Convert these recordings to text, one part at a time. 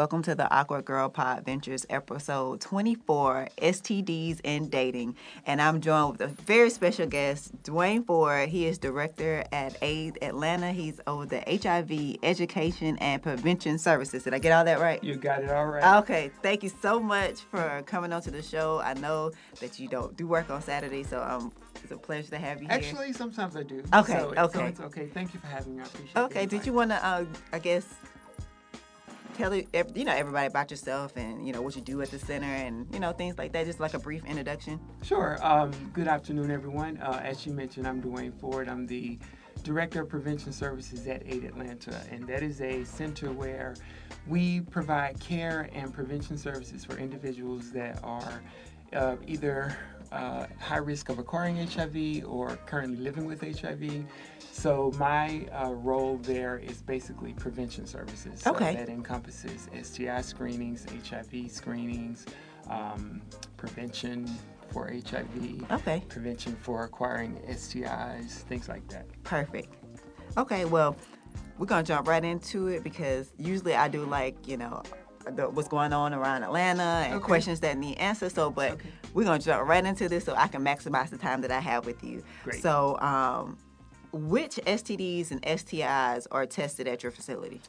Hello, everyone, and welcome to the Awkward Girl Podventures episode 24 STDs and Dating. And I'm joined with a very special guest, DeWayne Ford. He is director at AIDS Atlanta. He's over the HIV Education and Prevention Services. Did I get all that right? You got it all right. Okay, thank you so much for coming on to the show. I know that you don't do work on Saturday, so um, it's a pleasure to have you here. Actually, sometimes I do. Okay, so, okay. So it's okay. Thank you for having me. I appreciate it. Okay, did you want to, uh, I guess, tell you know everybody about yourself and you know what you do at the center and you know things like that? Just like a brief introduction. Sure. Um, good afternoon, everyone. Uh, as you mentioned, I'm DeWayne Ford. I'm the Director of Prevention Services at Aid Atlanta, and that is a center where we provide care and prevention services for individuals that are uh, either uh, high risk of acquiring HIV or currently living with HIV. So my uh, role there is basically prevention services. So Okay. that encompasses STI screenings, HIV screenings, um, prevention for HIV, Okay, prevention for acquiring STIs, things like that. perfect. Okay, well, we're gonna jump right into it because usually I do like you know the, what's going on around Atlanta and Okay. questions that need answers. So, but Okay. We're gonna jump right into this so I can maximize the time that I have with you. Great. So, um, which STDs and STIs are tested at your facility?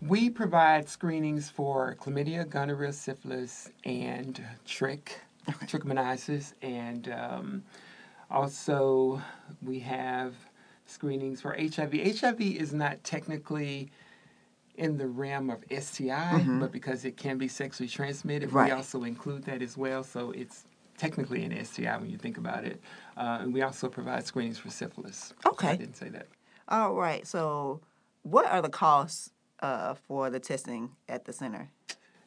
We provide screenings for chlamydia, gonorrhea, syphilis, and trick, trichomoniasis, and um, also we have screenings for HIV. HIV is not technically in the realm of STI, but because it can be sexually transmitted, Mm-hmm. Right. we also include that as well. So it's technically an STI when you think about it. Uh, and we also provide screenings for syphilis. Okay. I didn't say that. All right. So, what are the costs uh, for the testing at the center?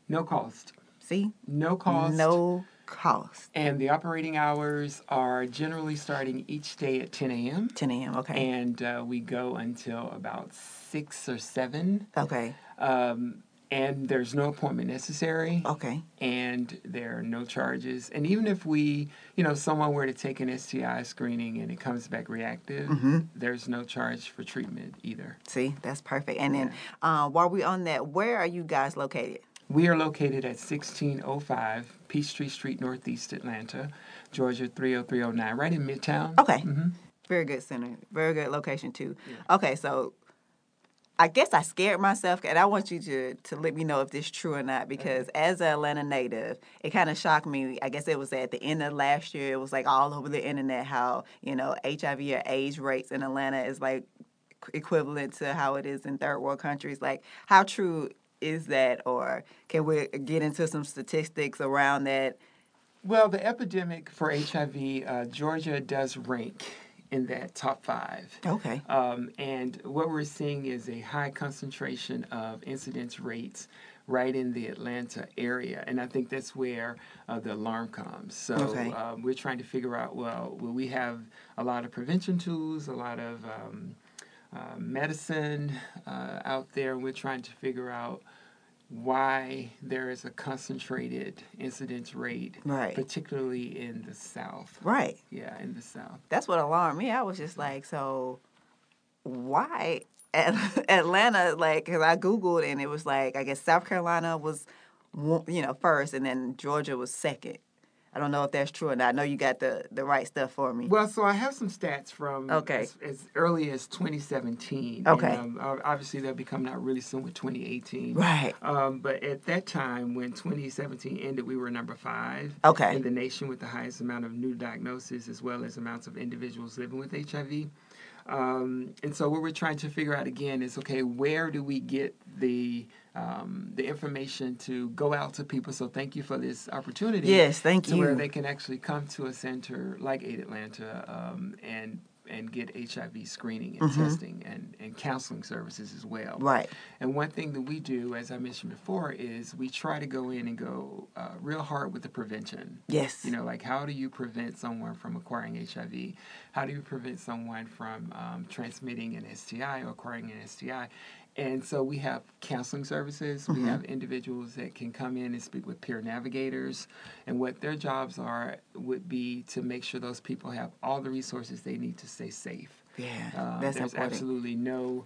No cost. See, No cost. no cost. And the operating hours are generally starting each day at 10 a.m. 10 a.m. Okay. And uh, we go until about 6 or 7. okay. Um, and there's no appointment necessary. Okay. And there are no charges. And even if we, you know, someone were to take an STI screening and it comes back reactive, Mm-hmm. there's no charge for treatment either. See, that's perfect. And then, uh, while we're on that, where are you guys located? We are located at 1605 Peachtree Street, Northeast Atlanta, Georgia 30309, right in Midtown. Okay. hmm Very good center. Very good location too. Okay, so I guess I scared myself, and I want you to to let me know if this is true or not. Because as an Atlanta native, it kind of shocked me. I guess it was at the end of last year. It was like all over the internet how you know HIV or AIDS rates in Atlanta is like equivalent to how it is in third world countries. Like, how true is that, or can we get into some statistics around that? Well, the epidemic for HIV, uh, Georgia does rank in that top five. Okay. Um, and what we're seeing is a high concentration of incidence rates right in the Atlanta area. And I think that's where uh, the alarm comes. So Okay. um, we're trying to figure out well, will we have a lot of prevention tools, a lot of um, uh, medicine uh, out there? We're trying to figure out why there is a concentrated incidence rate, Right. particularly in the South. Right. Yeah, in the South. that's what alarmed me. I was just like, so why Atlanta? Like, because I googled and it was like, I guess South Carolina was, you know, first, and then Georgia was second. I don't know if that's true or not. I know you got the the right stuff for me. Well, so I have some stats from Okay. as, as early as 2017. Okay. And, um, obviously, they'll be coming out really soon with 2018. Right. Um, but at that time, when 2017 ended, we were number five Okay. in the nation with the highest amount of new diagnoses as well as amounts of individuals living with HIV. Um, and so what we're trying to figure out again is okay, where do we get the um, the information to go out to people? So thank you for this opportunity. Yes, thank to where they can actually come to a center like Aid Atlanta um, and and get HIV screening and testing and, and counseling services as well. Mm-hmm. Right. And one thing that we do, as I mentioned before, is we try to go in and go uh, real hard with the prevention. Yes. You know, like how do you prevent someone from acquiring HIV? How do you prevent someone from um, transmitting an STI or acquiring an STI? And so we have counseling services. We have individuals that can come in and speak with peer navigators. And what their jobs are would be to make sure those people have all the resources they need to stay safe. Yeah. Uh, that's there's important. absolutely no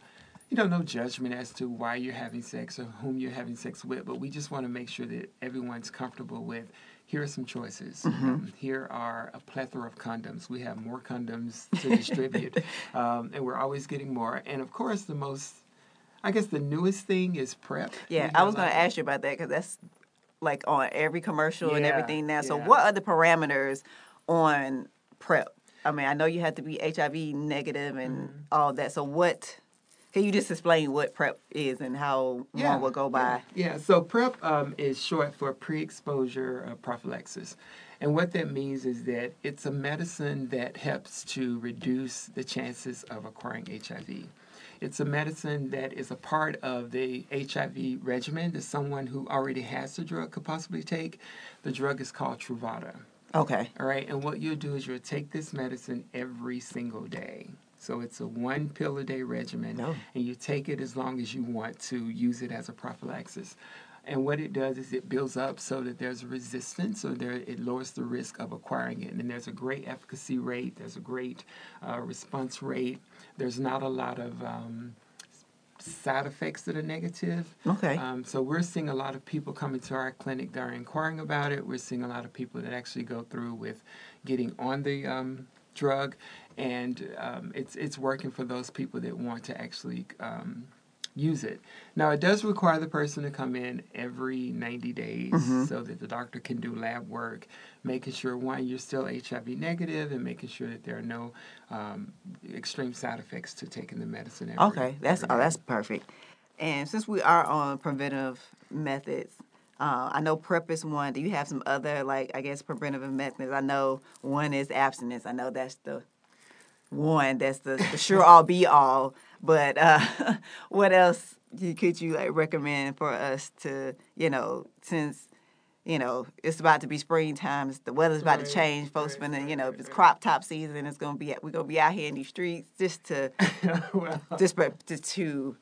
you know, no judgment as to why you're having sex or whom you're having sex with, but we just want to make sure that everyone's comfortable with here are some choices. Mm-hmm. Um, here are a plethora of condoms. We have more condoms to distribute, um, and we're always getting more. And of course, the most, I guess, the newest thing is PrEP. Yeah, We I have was going lots to ask you about that because that's like on every commercial and everything now. So, yeah. what are the parameters on PrEP? I mean, I know you have to be HIV negative and Mm-hmm. all that. So, what can you just explain what PrEP is and how yeah. one will go by? Yeah, so PrEP um, is short for pre-exposure uh, prophylaxis. And what that means is that it's a medicine that helps to reduce the chances of acquiring HIV. It's a medicine that is a part of the HIV regimen that someone who already has the drug could possibly take. The drug is called Truvada. Okay. All right, and what you'll do is you'll take this medicine every single day. So it's a one pill a day regimen, Oh. and you take it as long as you want to use it as a prophylaxis. And what it does is it builds up so that there's a resistance, or there it lowers the risk of acquiring it. And there's a great efficacy rate, there's a great uh, response rate. There's not a lot of um, side effects that are negative. Okay. Um, so we're seeing a lot of people coming to our clinic that are inquiring about it. We're seeing a lot of people that actually go through with getting on the um, drug, and um, it's it's working for those people that want to actually um, use it. Now it does require the person to come in every 90 days so that the doctor can do lab work, making sure one you're still HIV negative and making sure that there are no um, extreme side effects to taking the medicine. Every, Okay, that's oh, that's perfect. And since we are on preventive methods, uh, I know PrEP is one. Do you have some other like I guess preventive methods? I know one is abstinence. I know that's the one that's the, the sure all be all. But uh, what else you- could you like recommend for us to you know since you know it's about to be springtime, the weather's about to change. Folks right, finna you know right, it's crop top season. It's gonna be we're gonna be out here in these streets just to well, just to, to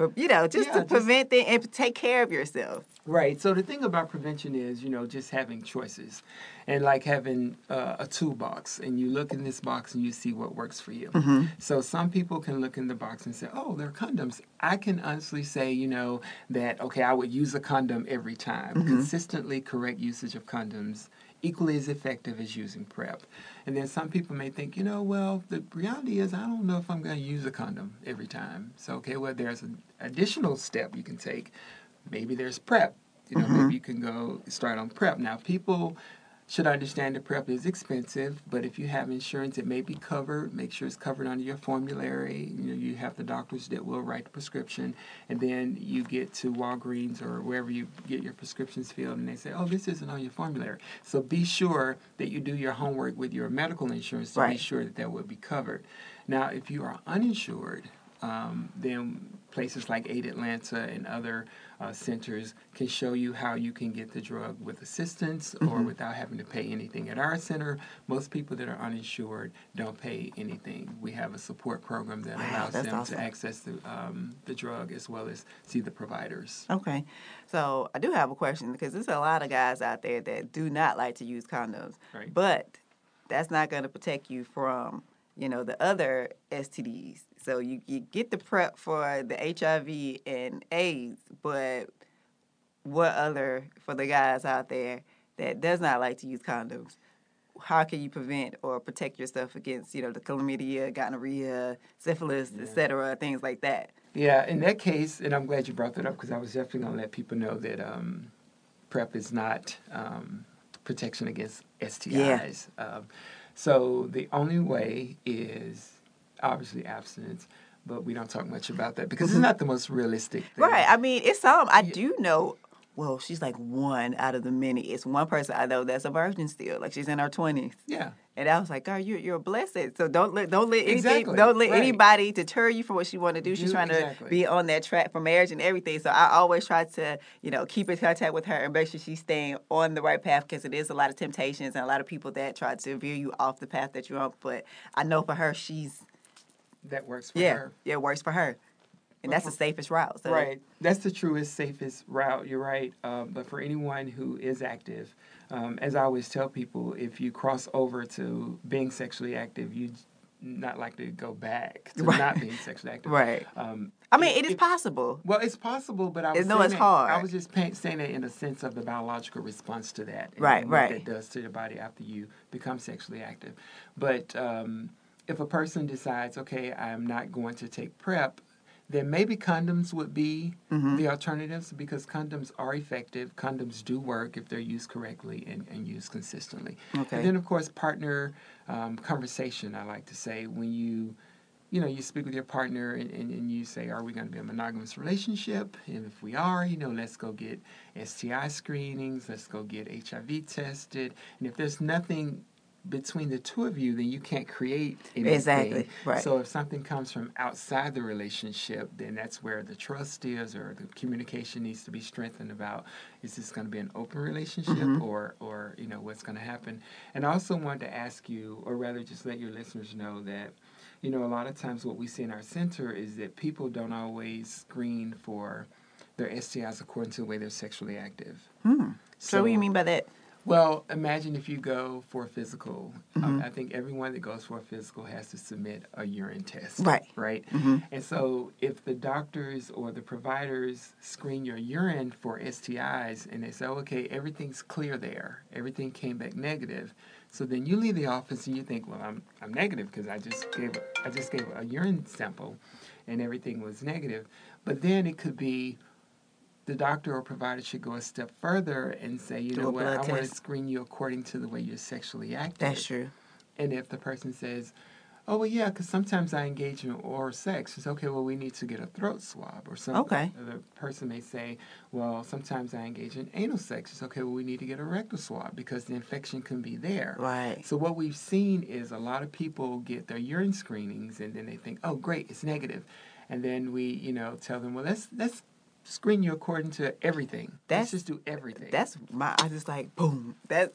for, you know just Yeah, to just- prevent things and take care of yourself. Right. So the thing about prevention is, you know, just having choices, and like having uh, a toolbox, and you look in this box and you see what works for you. So some people can look in the box and say, "Oh, there are condoms." I can honestly say, you know, that okay, I would use a condom every time. Consistently correct usage of condoms equally as effective as using PrEP. And then some people may think, you know, well, the reality is I don't know if I'm going to use a condom every time. So okay, well, there's an additional step you can take maybe there's prep. You know, mm-hmm. maybe you can go start on prep. Now, people should understand that prep is expensive, but if you have insurance, it may be covered. Make sure it's covered under your formulary. You know, you have the doctors that will write the prescription, and then you get to Walgreens or wherever you get your prescriptions filled, and they say, "Oh, this isn't on your formulary." So be sure that you do your homework with your medical insurance to be sure that that will be covered. Now, if you are uninsured, um, then places like Aid Atlanta and other uh, centers can show you how you can get the drug with assistance Mm-hmm. or without having to pay anything. At our center, most people that are uninsured don't pay anything. We have a support program that Wow, allows them awesome. to access the, um, the drug as well as see the providers. Okay, so I do have a question because there's a lot of guys out there that do not like to use condoms, Right. but that's not going to protect you from you know the other STDs. So you, you get the prep for the HIV and AIDS, but what other for the guys out there that does not like to use condoms? How can you prevent or protect yourself against you know the chlamydia, gonorrhea, syphilis, Yeah. etc., things like that? Yeah, in that case, and I'm glad you brought that up because I was definitely going to let people know that um, PrEP is not um, protection against STIs. Um, so the only way is obviously abstinence, but we don't talk much about that because it's mm-hmm. not the most realistic thing. Right. I mean, it's some. I do know. Well, she's like one out of the many. It's one person I know that's a virgin still. Like she's in her twenties, Yeah. And I was like, "Girl, you're you're blessed." So don't let don't let anything Exactly, don't let right. anybody deter you from what you want to do. She's trying to be on that track for marriage and everything. So I always try to you know keep in contact with her and make sure she's staying on the right path because it is a lot of temptations and a lot of people that try to veer you off the path that you're on. But I know for her, she's That works for yeah her. yeah it works for her, and that's the safest route. So. Right. That's the truest, safest route. You're right. Um, but for anyone who is active, um, as I always tell people, if you cross over to being sexually active, you not likely to go back to Right. not being sexually active. Right. Um, I mean, it is it- possible. well, it's possible, but I was no, it's that- hard. I was just saying it in a sense of the biological response to that, and Right, what right. That does to your body after you become sexually active. But um, if a person decides, okay, I'm not going to take prep, then maybe condoms would be Mm-hmm. the alternatives because condoms are effective. Condoms do work if they're used correctly and, and used consistently. Okay. And then, of course, partner um, conversation, I like to say, when you you know, you speak with your partner and, and, and you say, are we going to be a monogamous relationship? And if we are, you know, let's go get STI screenings, let's go get HIV tested. And if there's nothing between the two of you, then you can't create anything. Exactly, right. So if something comes from outside the relationship, then that's where the trust is or the communication needs to be strengthened about is this going to be an open relationship Mm-hmm. or, or, you know, what's going to happen. And I also wanted to ask you, or rather just let your listeners know that you know, a lot of times what we see in our center is that people don't always screen for their STIs according to the way they're sexually active. Hmm. So, what do you mean by that? Well, imagine if you go for a physical. Mm-hmm. Um, I think everyone that goes for a physical has to submit a urine test. Right. Right. Mhm. And so, if the doctors or the providers screen your urine for STIs and they say, okay, everything's clear there, everything came back negative. So then you leave the office and you think, well, I'm I'm negative because I just gave I just gave a urine sample, and everything was negative. But then it could be the doctor or provider should go a step further and say, you Do know what, I want to screen you according to the way you're sexually active. That's true. And if the person says, oh, well, yeah, because sometimes I engage in oral sex, it's okay, well, we need to get a throat swab. Or some, Okay. The person may say, well, sometimes I engage in anal sex, it's okay, well, we need to get a rectal swab because the infection can be there. Right. So what we've seen is a lot of people get their urine screenings and then they think, oh, great, it's negative. And then we, you know, tell them, well, let's, let's screen you according to everything. That's- let's just do everything. That's my. I just like boom. That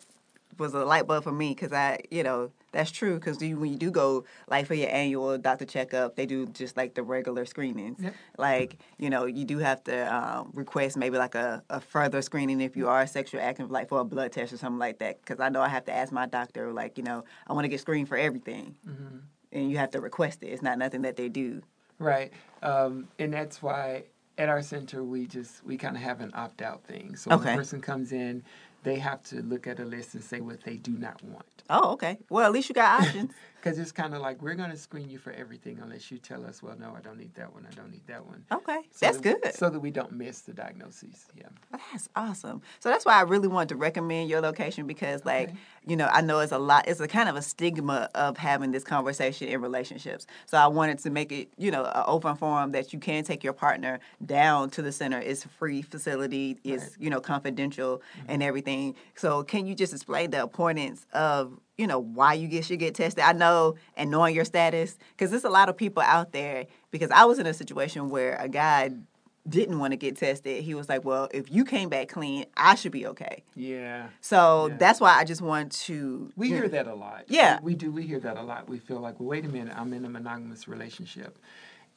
was a light bulb for me because I, you know, that's true because when you do go like for your annual doctor checkup, they do just like the regular screenings. Yep. Like you know, you do have to um, request maybe like a, a further screening if you are sexual active, like for a blood test or something like that. Because I know I have to ask my doctor, like you know, I want to get screened for everything, Mhm. and you have to request it. It's not nothing that they do. Right. Um, and that's why at our center we just we kind of have an opt out thing. So when a person comes in, they have to look at a list and say what they do not want. Oh, okay. Well, at least you got options. Because it's kind of like we're going to screen you for everything unless you tell us, well, no, I don't need that one. I don't need that one. okay, So that's that- good. So that we don't miss the diagnoses. Yeah. That's awesome. So that's why I really wanted to recommend your location because, like, Okay. you know, I know it's a lot. It's a kind of a stigma of having this conversation in relationships. So I wanted to make it, you know, an open forum that you can take your partner down to the center. It's a free facility. It's Right. you know confidential and mm-hmm. everything. So can you just explain the importance of you know why you get should get tested? I know and knowing your status because there's a lot of people out there. Because I was in a situation where a guy didn't want to get tested. He was like, "Well, if you came back clean, I should be okay." Yeah. So Yeah. that's why I just want to. We hear that a lot. Yeah. We, we do. We hear that a lot. We feel like, well, wait a minute, I'm in a monogamous relationship.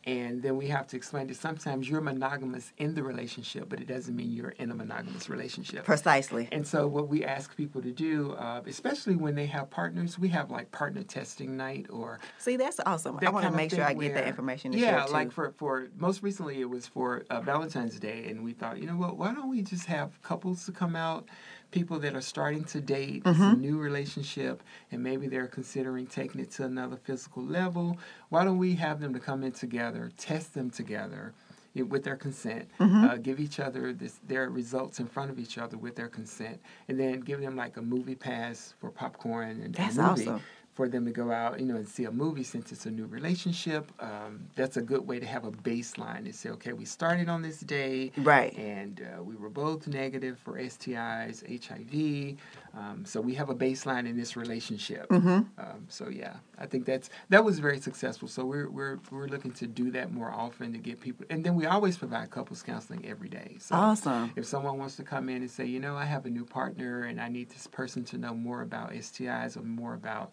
And then we have to explain that sometimes you're monogamous in the relationship, but it doesn't mean you're in a monogamous relationship. Precisely. And so, what we ask people to do, uh, especially when they have partners, we have like partner testing night or See, that's awesome. I want to make sure I thing get that information. Yeah, like for for most recently, it was for uh, Valentine's Day, and we thought, you know what? Why don't we just have couples to come out, people that are starting to date, Mm-hmm. a new relationship, and maybe they're considering taking it to another physical level. Why don't we have them to come in together, test them together? With their consent, Mm-hmm. uh, give each other this, their results in front of each other with their consent, and then give them like a movie pass for popcorn and That's a movie awesome. For them to go out, you know, and see a movie since it's a new relationship. Um, that's a good way to have a baseline and say, okay, we started on this day, Right. and uh, we were both negative for STIs, HIV. Um, so we have a baseline in this relationship. Mm-hmm. Um, so yeah, I think that's that was very successful. So we're we're we're looking to do that more often to get people, and then we always provide couples counseling every day. So Awesome. if someone wants to come in and say, you know, I have a new partner and I need this person to know more about STIs or more about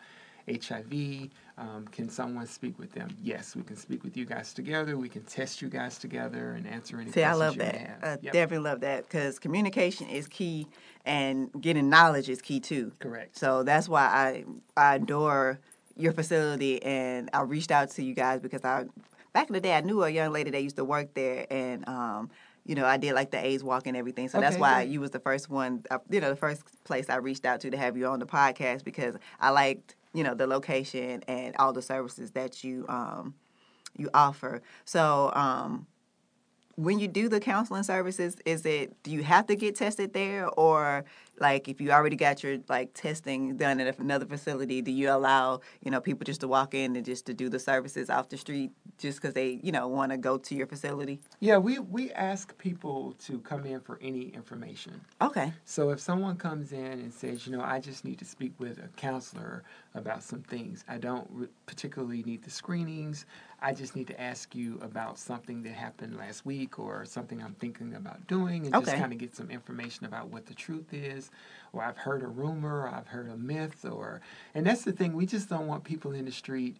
HIV, um, can someone speak with them? Yes, we can speak with you guys together. We can test you guys together and answer any See, I questions love you that. have. I Yep, definitely love that because communication is key, and getting knowledge is key too. Correct. So that's why I I adore your facility, and I reached out to you guys because I back in the day I knew a young lady that used to work there, and um, you know I did like the AIDS walk and everything. So that's why good. you was the first one, uh, you know, the first place I reached out to to have you on the podcast because I liked you know the location and all the services that you um you offer. So um when you do the counseling services, is it do you have to get tested there, or like if you already got your like testing done at another facility, do you allow you know people just to walk in and just to do the services off the street just because they you know want to go to your facility? Yeah, we, we ask people to come in for any information. Okay. So if someone comes in and says, you know, I just need to speak with a counselor about some things, I don't re- particularly need the screenings. I just need to ask you about something that happened last week or something I'm thinking about doing and just kind of get some information about what the truth is. Or I've heard a rumor, or I've heard a myth, or and that's the thing. We just don't want people in the street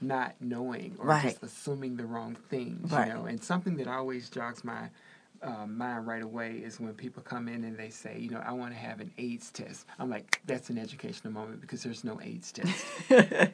not knowing or Right. just assuming the wrong things. Right. You know, and something that always jogs my uh, mind right away is when people come in and they say, you know, I want to have an AIDS test. I'm like, that's an educational moment because there's no AIDS test.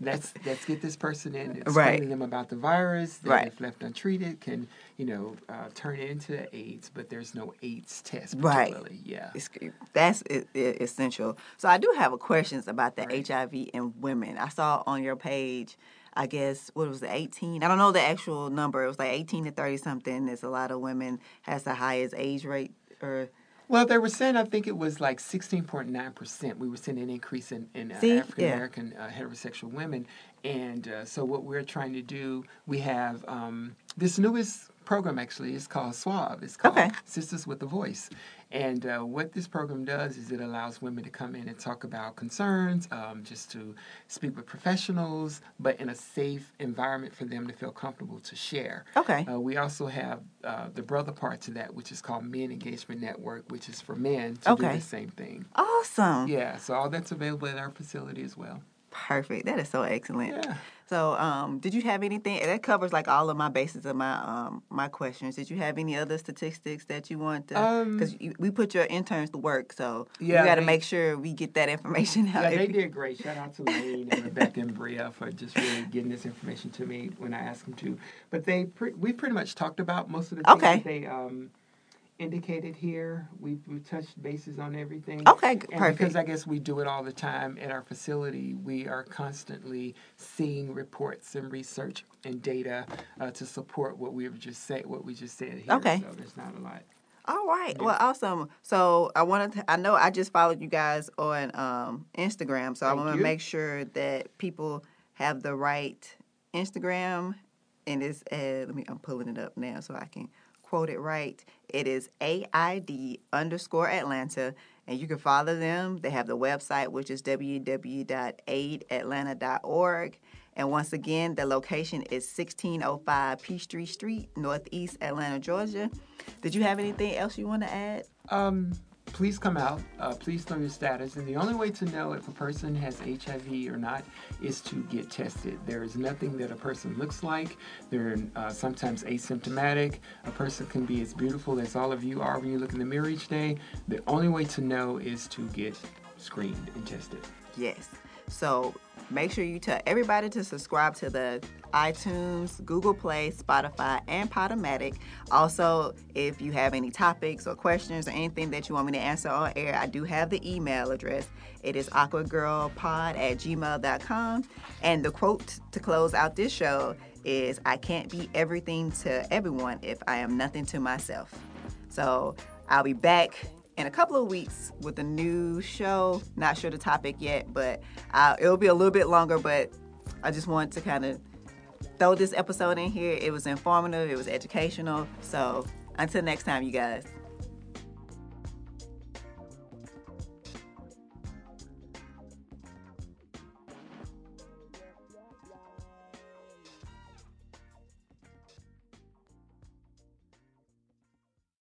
let's let's get this person in, explaining Right. them about the virus that Right. if left untreated can, you know, uh, turn into AIDS, but there's no AIDS test Right. Yeah. It's, that's e- e- essential. So I do have a questions about the Right. HIV in women. I saw on your page, I guess what was it, 18? I don't know the actual number. It was like 18 to 30 something. There's a lot of women has the highest age rate or Well, they were saying I think it was like 16.9 percent. We were seeing an increase in, in uh, African American uh, heterosexual women, and uh, so what we're trying to do, we have um, this newest program actually. is called Suave. It's called Okay. Sisters with a Voice, and uh, what this program does is it allows women to come in and talk about concerns, um, just to speak with professionals, but in a safe environment for them to feel comfortable to share. Okay. Uh, we also have uh, the brother part to that, which is called Men Engagement Network, which is for men to Okay. do the same thing. Awesome. Yeah, so all that's available at our facility as well. Perfect. That is so excellent. Yeah. So, um, did you have anything that covers like all of my bases of my um my questions? Did you have any other statistics that you want to? Um, Because we put your interns to work, so Yeah, we got to make sure we get that information out. Yeah, they did great. Shout out to Lane and Rebecca and Bria for just really getting this information to me when I asked them to. But they, pre- we pretty much talked about most of the things Okay. that they um, indicated here. We we touched bases on everything. Okay, And perfect. because I guess we do it all the time at our facility, we are constantly seeing reports and research and data uh, to support what we've just said. What we just said here. Okay. So there's not a lot. All right. Yeah. Well, awesome. So I wanted to. I know I just followed you guys on um, Instagram, so I want to make sure that people have the right Instagram. And it's uh, let me. I'm pulling it up now so I can quote it right. It is AID underscore Atlanta, and you can follow them. They have the website, which is www.aidatlanta.org. And once again, the location is 1605 Peachtree Street, Northeast Atlanta, Georgia. Did you have anything else you want to add? Um, please come out. Uh, please know your status. And the only way to know if a person has HIV or not is to get tested. There is nothing that a person looks like. They're uh, sometimes asymptomatic. A person can be as beautiful as all of you are when you look in the mirror each day. The only way to know is to get screened and tested. Yes. So make sure you tell everybody to subscribe to the iTunes, Google Play, Spotify, and Podomatic. Also, if you have any topics or questions or anything that you want me to answer on air, I do have the email address. It is awkwardgirlpod at gmail.com. And the quote to close out this show is I can't be everything to everyone if I am nothing to myself. So I'll be back in a couple of weeks with a new show. Not sure the topic yet, but uh, it'll be a little bit longer. But I just wanted to kind of throw this episode in here. It was informative, it was educational. So until next time, you guys.